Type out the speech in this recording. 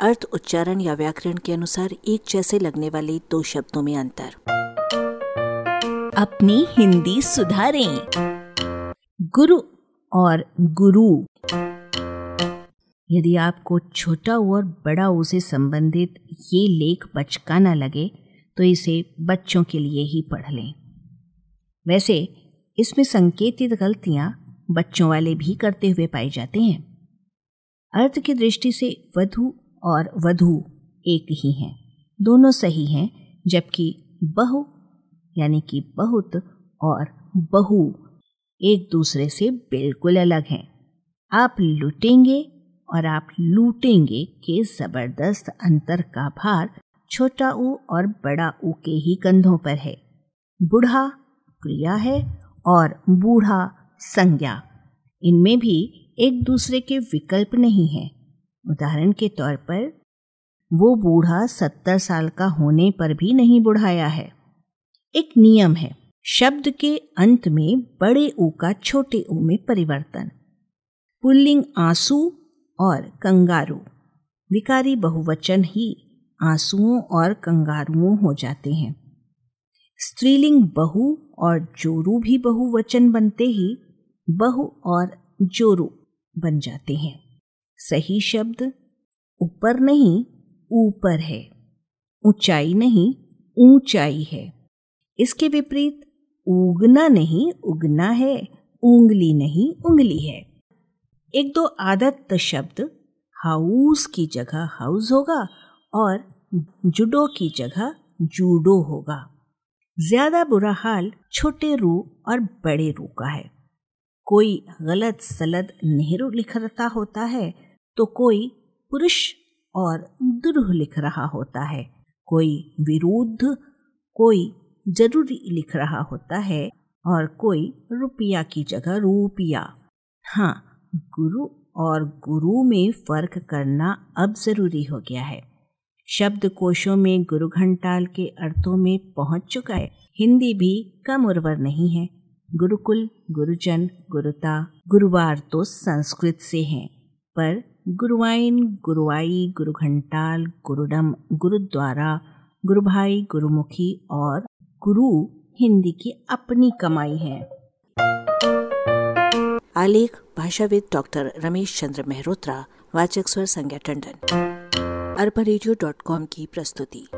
अर्थ, उच्चारण या व्याकरण के अनुसार एक जैसे लगने वाले दो शब्दों में अंतर। अपनी हिंदी सुधारें। गुरु और गुरु। यदि आपको छोटा और बड़ा ऊ से संबंधित ये लेख बचका न लगे तो इसे बच्चों के लिए ही पढ़ लें। वैसे, इसमें संकेतित गलतियाँ बच्चों वाले भी करते हुए पाए जाते हैं। अर्थ की दृष्टि से वधु और वधु एक ही हैं। दोनों सही हैं, जबकि बहु, यानी कि बहुत और बहु एक दूसरे से बिल्कुल अलग हैं। आप लुटेंगे और आप लूटेंगे के ज़बरदस्त अंतर का भार छोटा ऊ और बड़ा ऊ के ही कंधों पर है। बूढ़ा क्रिया है और बूढ़ा संज्ञा। इनमें भी एक दूसरे के विकल्प नहीं है। उदाहरण के तौर पर, वो बूढ़ा सत्तर साल का होने पर भी नहीं बुढ़ाया है। एक नियम है, शब्द के अंत में बड़े ऊ का छोटे ऊ में परिवर्तन। पुल्लिंग आँसू और कंगारू। विकारी बहुवचन ही आंसुओं और कंगारुओं हो जाते हैं। स्त्रीलिंग बहु और जोरू भी बहुवचन बनते ही, बहु और जोरू बन जाते हैं। सही शब्द ऊपर नहीं, ऊपर है। ऊंचाई नहीं, ऊंचाई है। इसके विपरीत, उगना नहीं, उगना है। उंगली नहीं, उंगली है। एक दो आदत शब्द, हाउस की जगह हाउस होगा और जुडो की जगह जूडो होगा। ज़्यादा बुरा हाल छोटे रू और बड़े रू का है। कोई गलत सलद नेहरू लिख रहा होता है तो कोई पुरुष और दुरूह लिख रहा होता है। कोई विरुद्ध, कोई ज़रूरी लिख रहा होता है और कोई रुपया की जगह रूपिया। हाँ गुरु और गुरु में फ़र्क करना अब ज़रूरी हो गया है। शब्द कोशों में गुरु घंटाल के अर्थों में पहुँच चुका है। हिंदी भी कम उर्वर नहीं है। गुरुकुल, गुरुजन, गुरुता, गुरुवार तो संस्कृत से हैं, पर गुरुवाइन गुरुवाई गुरु घंटाल गुरुडम, गुरुद्वारा गुरु भाई गुरुमुखी और गुरु हिंदी की अपनी कमाई है। आलेख, भाषाविद डॉक्टर रमेश चंद्र मेहरोत्रा, वाचक स्वर संज्ञा टंडन। अरबा की प्रस्तुति।